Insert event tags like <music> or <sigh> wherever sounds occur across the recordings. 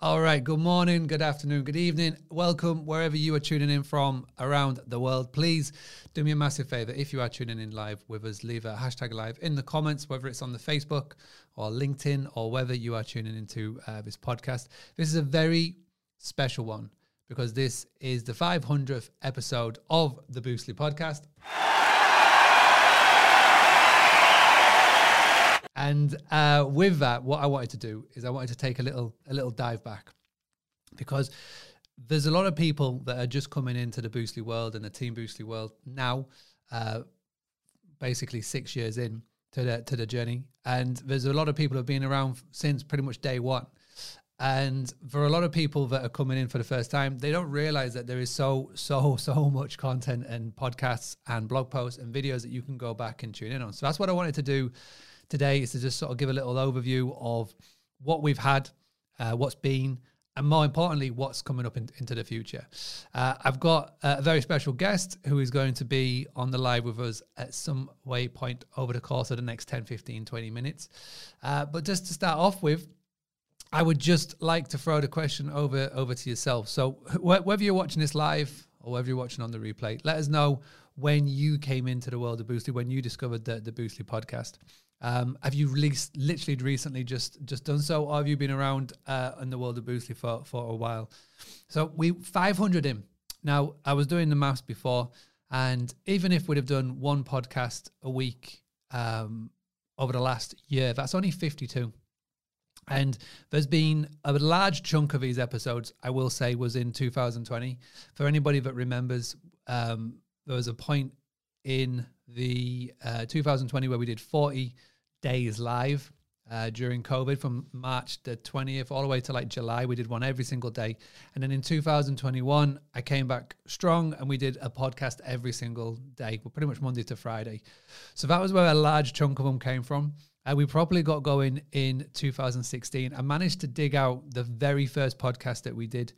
All right. Good morning, good afternoon, good evening. Welcome wherever you are tuning in from around the world. Please do me a massive favor. If you are tuning in live with us, leave a hashtag live in the comments, whether it's on the Facebook or LinkedIn or whether you are tuning into uh, this podcast. This is a very special one because this is the 500th episode of the Boostly podcast. And uh, with that, what I wanted to do is I wanted to take a little a little dive back because there's a lot of people that are just coming into the Boostly world and the Team Boostly world now, uh, basically six years in to the to the journey, and there's a lot of people who've been around since pretty much day one. And for a lot of people that are coming in for the first time, they don't realize that there is so, so, so much content and podcasts and blog posts and videos that you can go back and tune in on. So that's what I wanted to do today is to just sort of give a little overview of what we've had, uh, what's been, and more importantly, what's coming up in, into the future. Uh, I've got a very special guest who is going to be on the live with us at some waypoint over the course of the next 10, 15, 20 minutes. Uh, but just to start off with, I would just like to throw the question over over to yourself. So wh- whether you're watching this live or whether you're watching on the replay, let us know when you came into the world of Boostly, when you discovered the, the Boostly podcast. Um, have you released literally recently just just done so, or have you been around uh, in the world of Boostly for for a while? So we 500 in. Now I was doing the maths before, and even if we'd have done one podcast a week um, over the last year, that's only 52. And there's been a large chunk of these episodes, I will say, was in 2020. For anybody that remembers, um, there was a point in the uh, 2020 where we did 40 days live uh, during COVID from March the 20th all the way to like July. We did one every single day. And then in 2021, I came back strong and we did a podcast every single day, well, pretty much Monday to Friday. So that was where a large chunk of them came from. Uh, we probably got going in 2016. I managed to dig out the very first podcast that we did.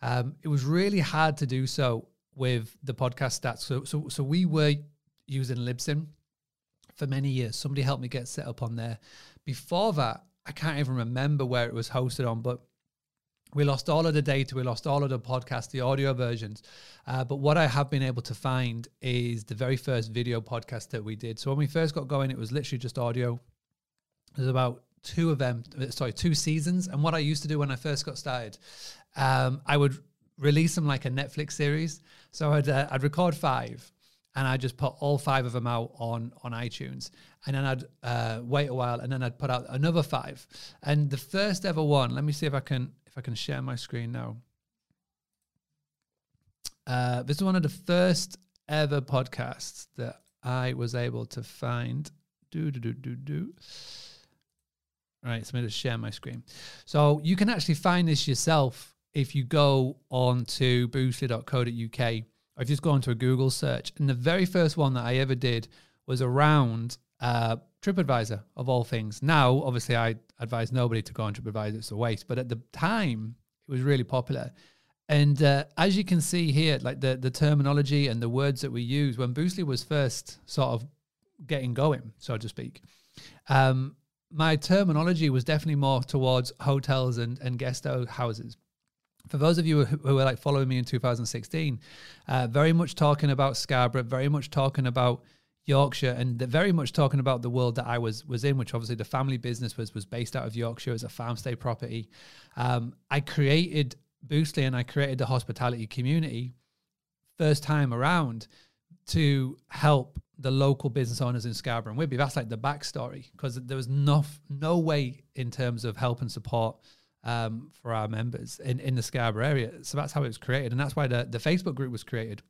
Um, it was really hard to do so with the podcast stats. So, so, so we were using Libsyn for many years. Somebody helped me get set up on there. Before that, I can't even remember where it was hosted on, but we lost all of the data, we lost all of the podcast, the audio versions. Uh, but what I have been able to find is the very first video podcast that we did. So when we first got going, it was literally just audio. There's about two of them, sorry, two seasons. And what I used to do when I first got started, um, I would release them like a Netflix series. So I'd, uh, I'd record five and I just put all five of them out on on iTunes, and then I'd uh, wait a while, and then I'd put out another five. And the first ever one, let me see if I can if I can share my screen now. Uh, this is one of the first ever podcasts that I was able to find. Do do do do do. All right, so I'm going to share my screen. So you can actually find this yourself if you go on to boostly.co.uk you just go into a Google search. And the very first one that I ever did was around uh, TripAdvisor, of all things. Now, obviously, I advise nobody to go on TripAdvisor, it's a waste. But at the time, it was really popular. And uh, as you can see here, like the, the terminology and the words that we use when Boostly was first sort of getting going, so to speak, um, my terminology was definitely more towards hotels and, and guest houses for those of you who, were like following me in 2016, uh, very much talking about Scarborough, very much talking about Yorkshire, and very much talking about the world that I was was in, which obviously the family business was was based out of Yorkshire as a farm stay property. Um, I created Boostly and I created the hospitality community first time around to help the local business owners in Scarborough and Whitby. That's like the backstory because there was no no way in terms of help and support um, for our members in, in the Scarborough area. So that's how it was created. And that's why the, the Facebook group was created.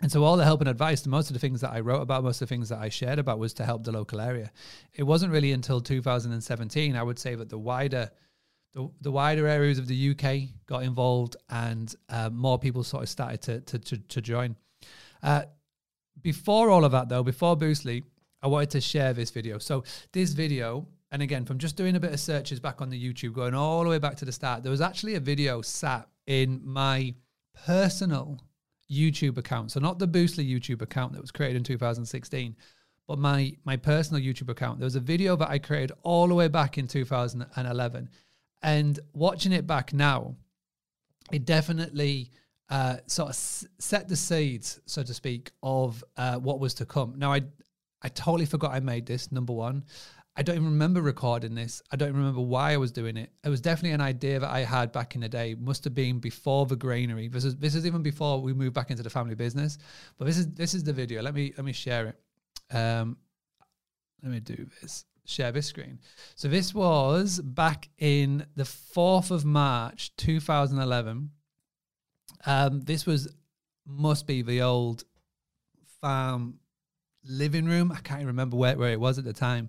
And so all the help and advice, most of the things that I wrote about, most of the things that I shared about was to help the local area. It wasn't really until 2017, I would say that the wider the, the wider areas of the UK got involved and uh, more people sort of started to, to, to, to join. Uh, before all of that though, before Boostly, I wanted to share this video. So this video and again, from just doing a bit of searches back on the YouTube, going all the way back to the start, there was actually a video sat in my personal YouTube account. So not the Boostly YouTube account that was created in 2016, but my my personal YouTube account. There was a video that I created all the way back in 2011. And watching it back now, it definitely uh, sort of set the seeds, so to speak, of uh, what was to come. Now, I I totally forgot I made this. Number one, I don't even remember recording this. I don't remember why I was doing it. It was definitely an idea that I had back in the day. Must have been before the granary. This is this is even before we moved back into the family business. But this is this is the video. Let me let me share it. Um, let me do this. Share this screen. So this was back in the fourth of March, two thousand eleven. Um, this was must be the old farm living room. I can't remember where, where it was at the time.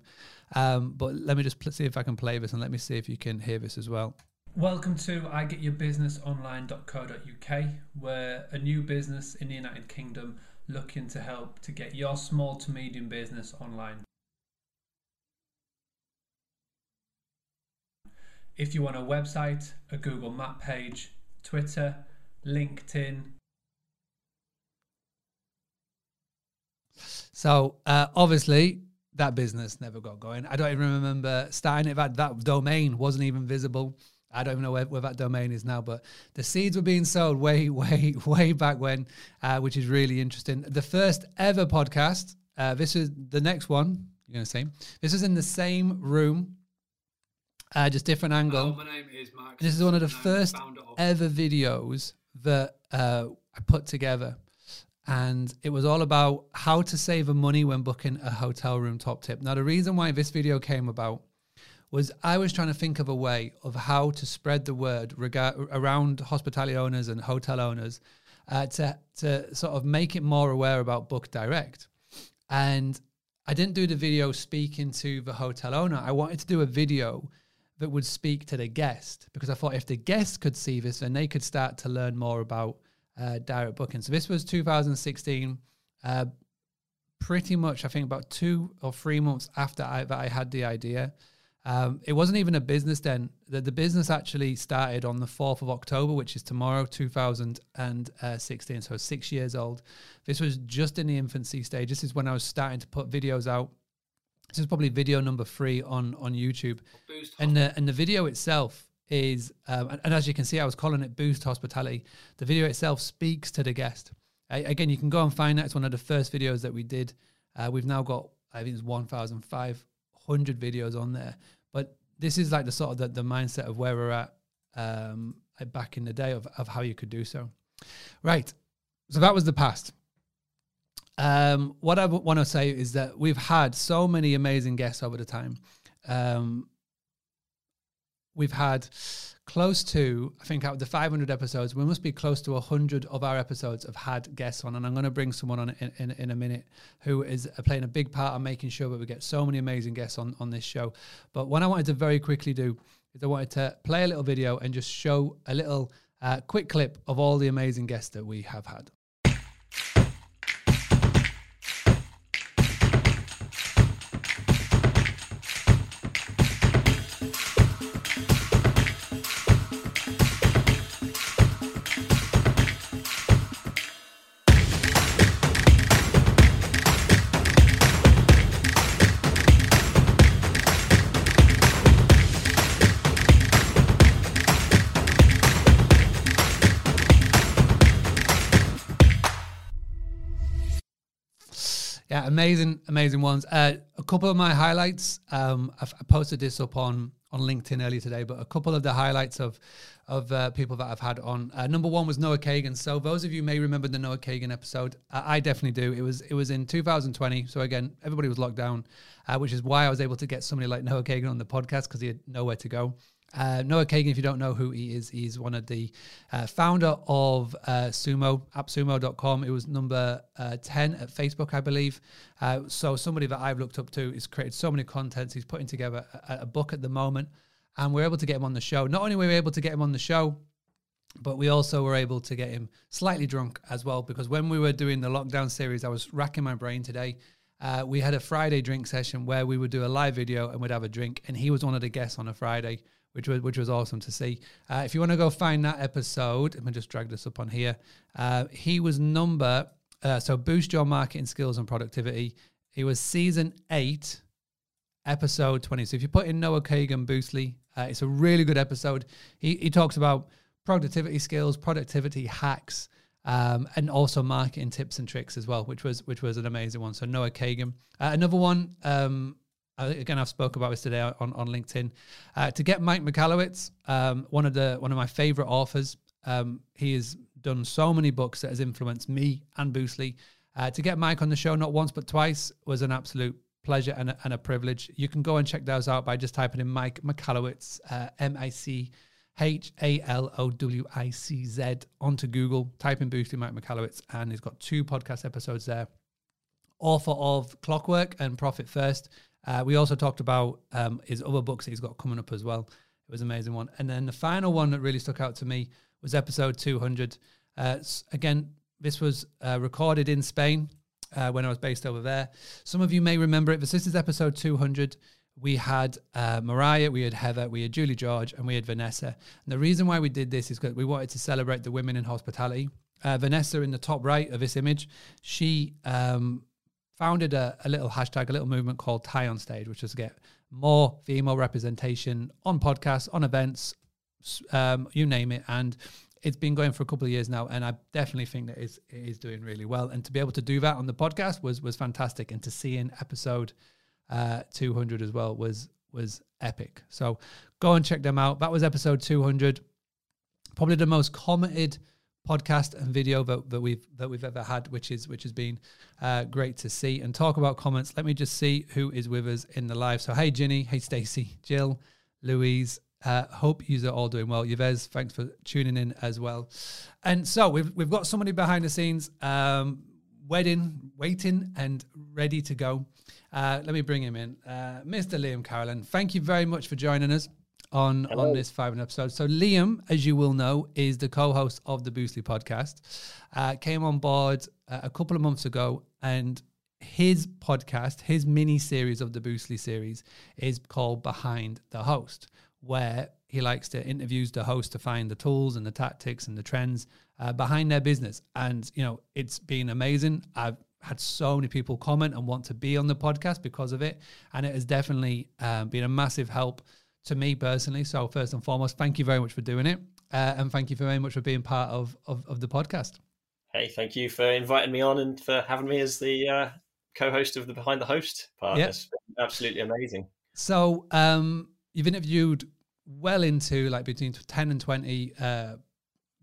Um, but let me just pl- see if I can play this and let me see if you can hear this as well. Welcome to igetyourbusinessonline.co.uk. We're a new business in the United Kingdom looking to help to get your small to medium business online. If you want a website, a Google Map page, Twitter, LinkedIn. So uh, obviously that business never got going. I don't even remember starting it. That that domain wasn't even visible. I don't even know where, where that domain is now, but the seeds were being sowed way, <laughs> way, way back when, uh, which is really interesting. The first ever podcast. Uh, this is the next one. You're going to see. This is in the same room, uh, just different angle. My name is Mark. This is one of the first ever videos that uh, I put together. And it was all about how to save money when booking a hotel room top tip. Now, the reason why this video came about was I was trying to think of a way of how to spread the word rega- around hospitality owners and hotel owners uh, to, to sort of make it more aware about Book Direct. And I didn't do the video speaking to the hotel owner. I wanted to do a video that would speak to the guest because I thought if the guest could see this, then they could start to learn more about uh, direct booking. So this was 2016, uh, pretty much I think about two or three months after I, that I had the idea. Um, it wasn't even a business then. The, the business actually started on the 4th of October, which is tomorrow, 2016. So six years old. This was just in the infancy stage. This is when I was starting to put videos out. This is probably video number three on on YouTube, and the and the video itself is, um, and, and as you can see, I was calling it Boost Hospitality. The video itself speaks to the guest. Again, you can go and find that. It's one of the first videos that we did. Uh, we've now got, I think it's 1,500 videos on there. But this is like the sort of the, the mindset of where we're at um, back in the day of, of how you could do so. Right. So that was the past. Um, what I want to say is that we've had so many amazing guests over the time. Um, we've had close to, I think, out of the 500 episodes, we must be close to 100 of our episodes have had guests on. And I'm going to bring someone on in, in, in a minute who is uh, playing a big part in making sure that we get so many amazing guests on, on this show. But what I wanted to very quickly do is I wanted to play a little video and just show a little uh, quick clip of all the amazing guests that we have had. Yeah, amazing, amazing ones. Uh, a couple of my highlights. Um, I've, I posted this up on on LinkedIn earlier today, but a couple of the highlights of of uh, people that I've had on. Uh, number one was Noah Kagan. So those of you may remember the Noah Kagan episode. I, I definitely do. It was it was in 2020. So again, everybody was locked down, uh, which is why I was able to get somebody like Noah Kagan on the podcast because he had nowhere to go. Uh, Noah Kagan, if you don't know who he is, he's one of the uh, founder of uh, Sumo, appsumo.com. It was number uh, 10 at Facebook, I believe. Uh, so somebody that I've looked up to. He's created so many contents. He's putting together a, a book at the moment. And we're able to get him on the show. Not only were we able to get him on the show, but we also were able to get him slightly drunk as well because when we were doing the lockdown series, I was racking my brain today. Uh, we had a Friday drink session where we would do a live video and we'd have a drink, and he was one of the guests on a Friday, which was which was awesome to see. Uh, if you want to go find that episode, let me just drag this up on here. Uh, he was number uh, so boost your marketing skills and productivity. He was season eight, episode 20. So if you put in Noah Kagan Boostly, uh, it's a really good episode. He, he talks about productivity skills, productivity hacks, um, and also marketing tips and tricks as well, which was which was an amazing one. So Noah Kagan. Uh, another one, um, again, I've spoke about this today on on LinkedIn. Uh, to get Mike Michalowicz, um, one of the one of my favorite authors. Um, he has done so many books that has influenced me and Boostly. Uh, to get Mike on the show not once but twice was an absolute pleasure and a, and a privilege. You can go and check those out by just typing in Mike Michalowicz, uh, M I C H A L O W I C Z onto Google. Type in Boostly Mike Michalowicz, and he's got two podcast episodes there. Author of Clockwork and Profit First. Uh, we also talked about um, his other books that he's got coming up as well. It was an amazing one. And then the final one that really stuck out to me was episode 200. Uh, again, this was uh, recorded in Spain uh, when I was based over there. Some of you may remember it, but this is episode 200. We had uh, Mariah, we had Heather, we had Julie George, and we had Vanessa. And the reason why we did this is because we wanted to celebrate the women in hospitality. Uh, Vanessa, in the top right of this image, she um, founded a, a, little hashtag, a little movement called Tie on Stage, which is to get more female representation on podcasts, on events, um, you name it. And it's been going for a couple of years now, and I definitely think that it's, it is doing really well. And to be able to do that on the podcast was was fantastic, and to see in episode uh, 200 as well was was epic. So go and check them out. That was episode 200, probably the most commented podcast and video that, that we've that we've ever had, which is which has been uh, great to see. And talk about comments. Let me just see who is with us in the live. So hey Ginny, hey Stacy, Jill, Louise, uh, hope you are all doing well. Yves, thanks for tuning in as well. And so we've we've got somebody behind the scenes, um, wedding, waiting and ready to go. Uh, let me bring him in, uh, Mr. Liam Carolan. Thank you very much for joining us on Hello. on this five minute episode. So Liam, as you will know, is the co-host of the Boostly podcast. Uh, came on board uh, a couple of months ago, and his podcast, his mini series of the Boostly series, is called Behind the Host where he likes to interviews the host to find the tools and the tactics and the trends uh, behind their business. And you know, it's been amazing. I've had so many people comment and want to be on the podcast because of it, and it has definitely um, been a massive help to me personally. So first and foremost, thank you very much for doing it, uh, and thank you very much for being part of, of, of the podcast. Hey, thank you for inviting me on and for having me as the uh, co-host of the Behind the Host part. Yep. It's absolutely amazing. So um, you've interviewed well into like between 10 and 20 uh,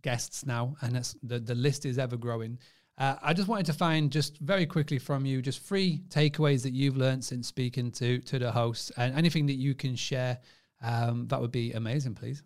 guests now, and that's, the, the list is ever growing. Uh, I just wanted to find just very quickly from you just three takeaways that you've learned since speaking to to the hosts, and anything that you can share. Um, that would be amazing, please.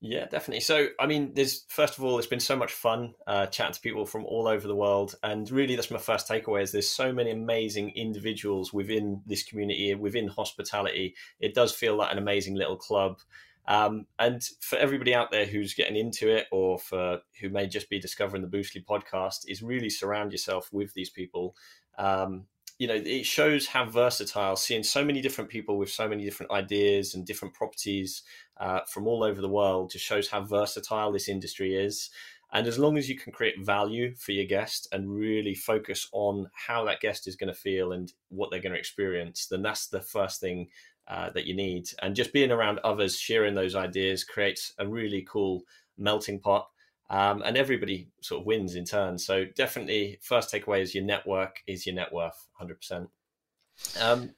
Yeah, definitely. So, I mean, there's first of all, it's been so much fun uh, chatting to people from all over the world, and really, that's my first takeaway. Is there's so many amazing individuals within this community, within hospitality. It does feel like an amazing little club. Um, and for everybody out there who's getting into it, or for who may just be discovering the Boostly podcast, is really surround yourself with these people. Um, you know, it shows how versatile. Seeing so many different people with so many different ideas and different properties uh, from all over the world just shows how versatile this industry is. And as long as you can create value for your guest and really focus on how that guest is going to feel and what they're going to experience, then that's the first thing uh, that you need. And just being around others, sharing those ideas creates a really cool melting pot. Um, and everybody sort of wins in turn. So definitely, first takeaway is your network is your net worth, hundred um, percent.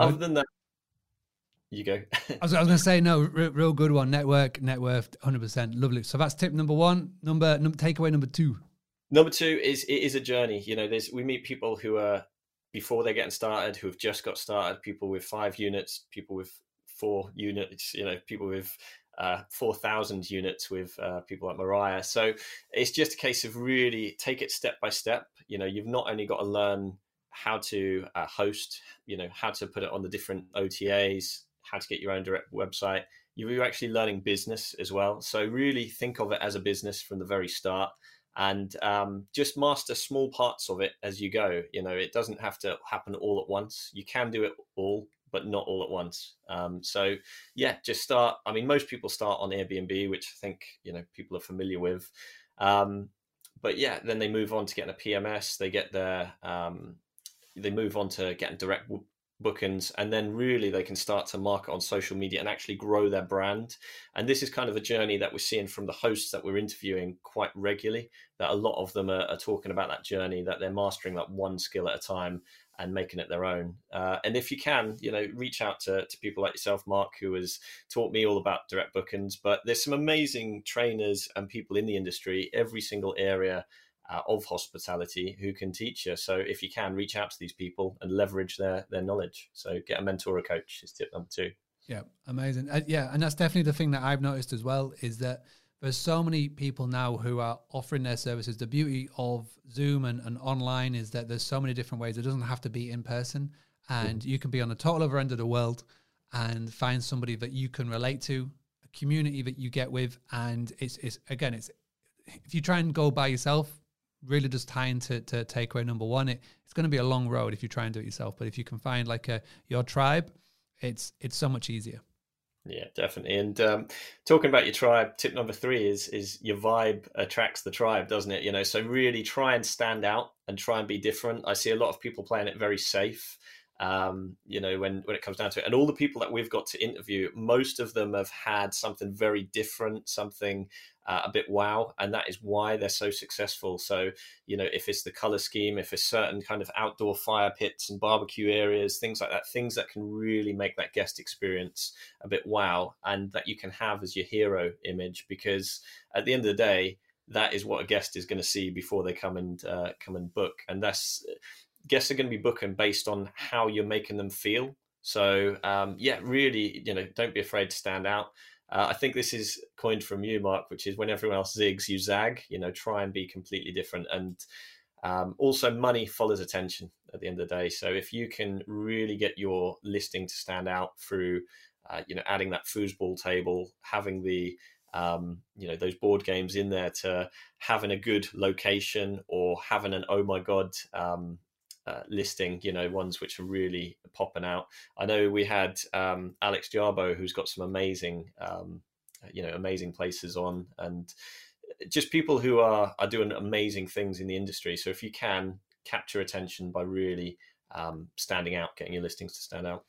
Other than that, you go. <laughs> I was, was going to say no, real, real, good one. Network, net worth, hundred percent, lovely. So that's tip number one. Number, number takeaway number two. Number two is it is a journey. You know, there's we meet people who are before they're getting started, who have just got started. People with five units, people with four units. You know, people with uh, 4,000 units with uh, people like Mariah. So it's just a case of really take it step by step. You know, you've not only got to learn how to uh, host, you know, how to put it on the different OTAs, how to get your own direct website. You're actually learning business as well. So really think of it as a business from the very start and um, just master small parts of it as you go. You know, it doesn't have to happen all at once. You can do it all, but not all at once. Um, so yeah, just start. I mean, most people start on Airbnb, which I think you know people are familiar with. Um, but yeah, then they move on to getting a PMS. They get their um, they move on to getting direct bookings and then really they can start to market on social media and actually grow their brand and this is kind of a journey that we're seeing from the hosts that we're interviewing quite regularly that a lot of them are, are talking about that journey that they're mastering that one skill at a time and making it their own uh, and if you can you know reach out to, to people like yourself mark who has taught me all about direct bookings but there's some amazing trainers and people in the industry every single area uh, of hospitality who can teach you. So if you can, reach out to these people and leverage their their knowledge. So get a mentor or coach is tip number two. Yeah, amazing. Uh, yeah, and that's definitely the thing that I've noticed as well is that there's so many people now who are offering their services. The beauty of Zoom and, and online is that there's so many different ways. It doesn't have to be in person, and you can be on the total other end of the world and find somebody that you can relate to, a community that you get with, and it's it's again it's if you try and go by yourself, really just tying to, to takeaway number one, it, it's going to be a long road if you try and do it yourself. But if you can find like a your tribe, it's it's so much easier. Yeah, definitely. And um, talking about your tribe, tip number three is is your vibe attracts the tribe, doesn't it? You know, so really try and stand out and try and be different. I see a lot of people playing it very safe. Um, you know, when when it comes down to it, and all the people that we've got to interview, most of them have had something very different, something uh, a bit wow, and that is why they're so successful. So, you know, if it's the color scheme, if it's certain kind of outdoor fire pits and barbecue areas, things like that, things that can really make that guest experience a bit wow, and that you can have as your hero image, because at the end of the day, that is what a guest is going to see before they come and uh, come and book, and that's guests are going to be booking based on how you're making them feel. So um, yeah, really, you know, don't be afraid to stand out. Uh, I think this is coined from you, Mark, which is when everyone else zigs, you zag. You know, try and be completely different. And um, also, money follows attention at the end of the day. So if you can really get your listing to stand out through, uh, you know, adding that foosball table, having the um, you know those board games in there to having a good location or having an oh my god um, uh, listing, you know, ones which are really popping out. I know we had um, Alex Jarbo, who's got some amazing, um, you know, amazing places on, and just people who are are doing amazing things in the industry. So if you can capture attention by really um, standing out, getting your listings to stand out.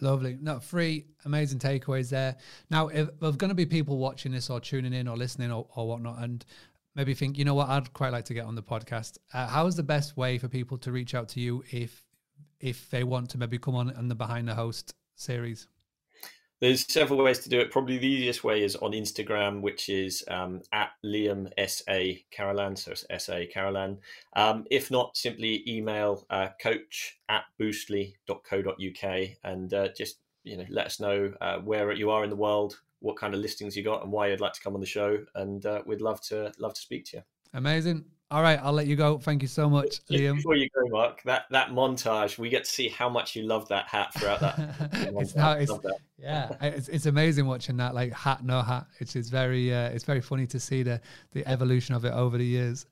Lovely. No, three amazing takeaways there. Now, if there's going to be people watching this or tuning in or listening or, or whatnot, and maybe think, you know what, I'd quite like to get on the podcast. Uh, how is the best way for people to reach out to you if if they want to maybe come on on the Behind the Host series? There's several ways to do it. Probably the easiest way is on Instagram, which is um, at Liam S A Carolan, so it's S A Carolan. Um, if not, simply email uh, coach at boostly.co.uk and uh, just you know let us know uh, where you are in the world, what kind of listings you got and why you'd like to come on the show. And uh, we'd love to love to speak to you. Amazing. All right, I'll let you go. Thank you so much, Liam. Before you go, Mark, that that montage, we get to see how much you love that hat throughout that. <laughs> it's now, it's, yeah, it's, it's amazing watching that like hat no hat. It's is very uh, it's very funny to see the the evolution of it over the years.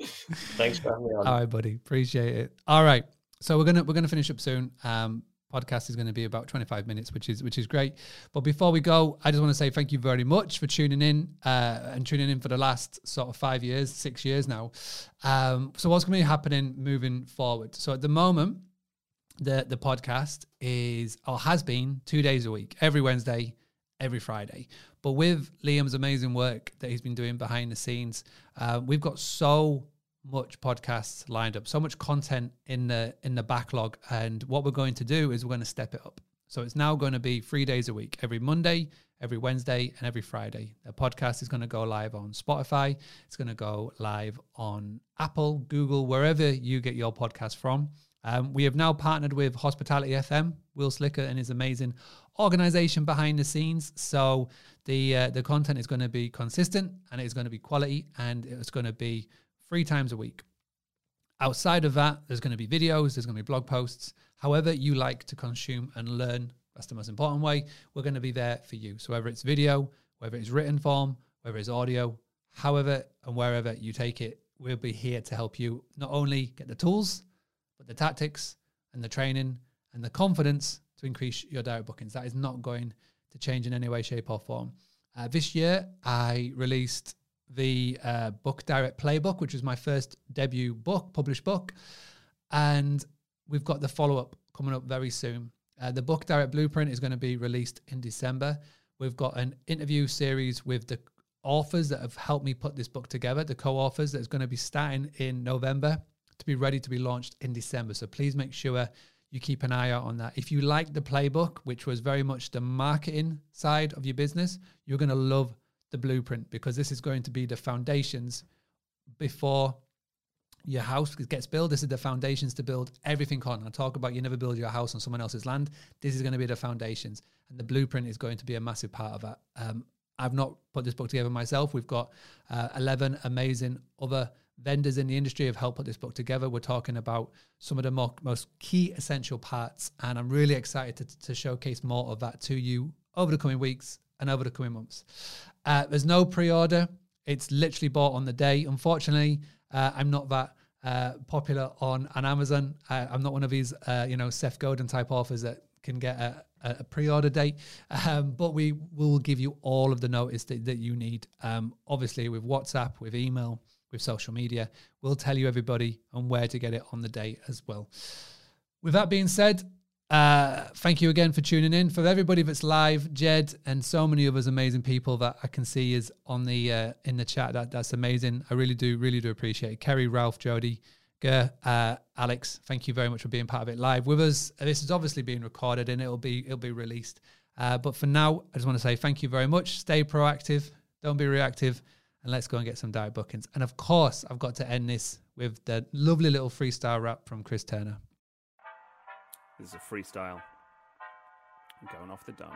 Thanks for having me on. <laughs> All right, buddy, appreciate it. All right, so we're gonna we're gonna finish up soon. Um, podcast is going to be about 25 minutes, which is which is great. But before we go, I just want to say thank you very much for tuning in uh, and tuning in for the last sort of five years, six years now. Um, so what's going to be happening moving forward? So at the moment, the the podcast is or has been two days a week, every Wednesday, every Friday. But with Liam's amazing work that he's been doing behind the scenes, uh, we've got so much podcasts lined up, so much content in the in the backlog. And what we're going to do is we're going to step it up. So it's now going to be three days a week, every Monday, every Wednesday, and every Friday. The podcast is going to go live on Spotify. It's going to go live on Apple, Google, wherever you get your podcast from. Um, we have now partnered with Hospitality FM, Will Slicker and his amazing organization behind the scenes. So the uh, the content is going to be consistent and it's going to be quality and it's going to be three times a week. Outside of that, there's going to be videos, there's going to be blog posts. However, you like to consume and learn, that's the most important way. We're going to be there for you. So, whether it's video, whether it's written form, whether it's audio, however and wherever you take it, we'll be here to help you not only get the tools, but the tactics and the training and the confidence to increase your direct bookings. That is not going to change in any way, shape, or form. Uh, this year, I released the uh, book Direct Playbook, which was my first debut book, published book. And we've got the follow up coming up very soon. Uh, the book Direct Blueprint is going to be released in December. We've got an interview series with the authors that have helped me put this book together, the co authors, that's going to be starting in November to be ready to be launched in December. So please make sure you keep an eye out on that. If you like the playbook, which was very much the marketing side of your business, you're going to love the blueprint because this is going to be the foundations before your house gets built. This is the foundations to build everything on. I talk about you never build your house on someone else's land. This is going to be the foundations, and the blueprint is going to be a massive part of that. Um, I've not put this book together myself. We've got uh, 11 amazing other vendors in the industry have helped put this book together. We're talking about some of the more, most key essential parts, and I'm really excited to, to showcase more of that to you over the coming weeks and over the coming months. Uh, there's no pre-order; it's literally bought on the day. Unfortunately, uh, I'm not that uh, popular on on Amazon. I'm not one of these, uh, you know, Seth Godin type authors that can get a, a pre-order date, um, but we will give you all of the notice that, that you need. Um, obviously, with WhatsApp, with email, with social media, we'll tell you everybody and where to get it on the day as well. With that being said, uh, thank you again for tuning in. For everybody that's live, Jed and so many others amazing people that I can see is on the uh, in the chat. That that's amazing. I really do, really do appreciate it. Kerry, Ralph, Jody, Ger, uh, Alex, thank you very much for being part of it live with us. This is obviously being recorded and it'll be it'll be released. Uh, but for now, I just want to say thank you very much. Stay proactive, don't be reactive, and let's go and get some diet bookings. And of course, I've got to end this with the lovely little freestyle rap from Chris Turner. This is a freestyle. I'm going off the dome.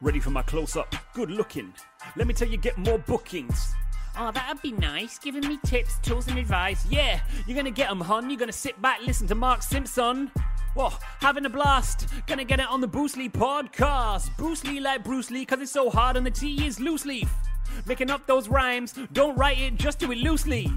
Ready for my close up. Good looking. Let me tell you, get more bookings. Oh, that'd be nice. Giving me tips, tools, and advice. Yeah, you're gonna get them, hon. You're gonna sit back, listen to Mark Simpson. Whoa, having a blast. Gonna get it on the Bruce Lee podcast. Bruce Lee like Bruce Lee, cause it's so hard on the T is loose leaf. Making up those rhymes, don't write it, just do it loosely.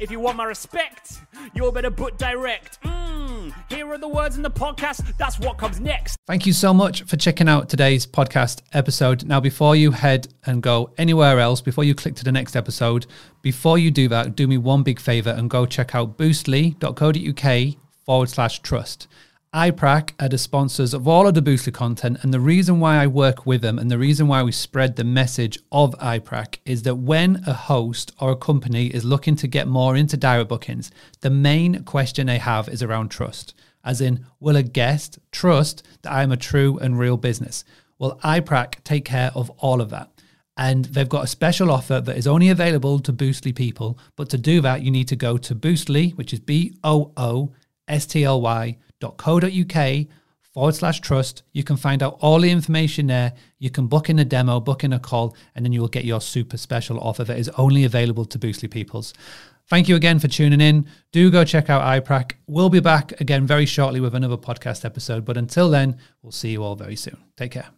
If you want my respect, you better put direct. Mmm, here are the words in the podcast, that's what comes next. Thank you so much for checking out today's podcast episode. Now, before you head and go anywhere else, before you click to the next episode, before you do that, do me one big favor and go check out boostly.co.uk forward slash trust. iPrac are the sponsors of all of the Boostly content, and the reason why I work with them and the reason why we spread the message of iPrac is that when a host or a company is looking to get more into direct bookings, the main question they have is around trust. As in, will a guest trust that I'm a true and real business? Well, iPrac take care of all of that. And they've got a special offer that is only available to Boostly people. But to do that, you need to go to Boostly, which is B O O S T L Y uk forward slash trust. You can find out all the information there. You can book in a demo, book in a call, and then you will get your super special offer that is only available to Boostly Peoples. Thank you again for tuning in. Do go check out iPrac. We'll be back again very shortly with another podcast episode. But until then, we'll see you all very soon. Take care.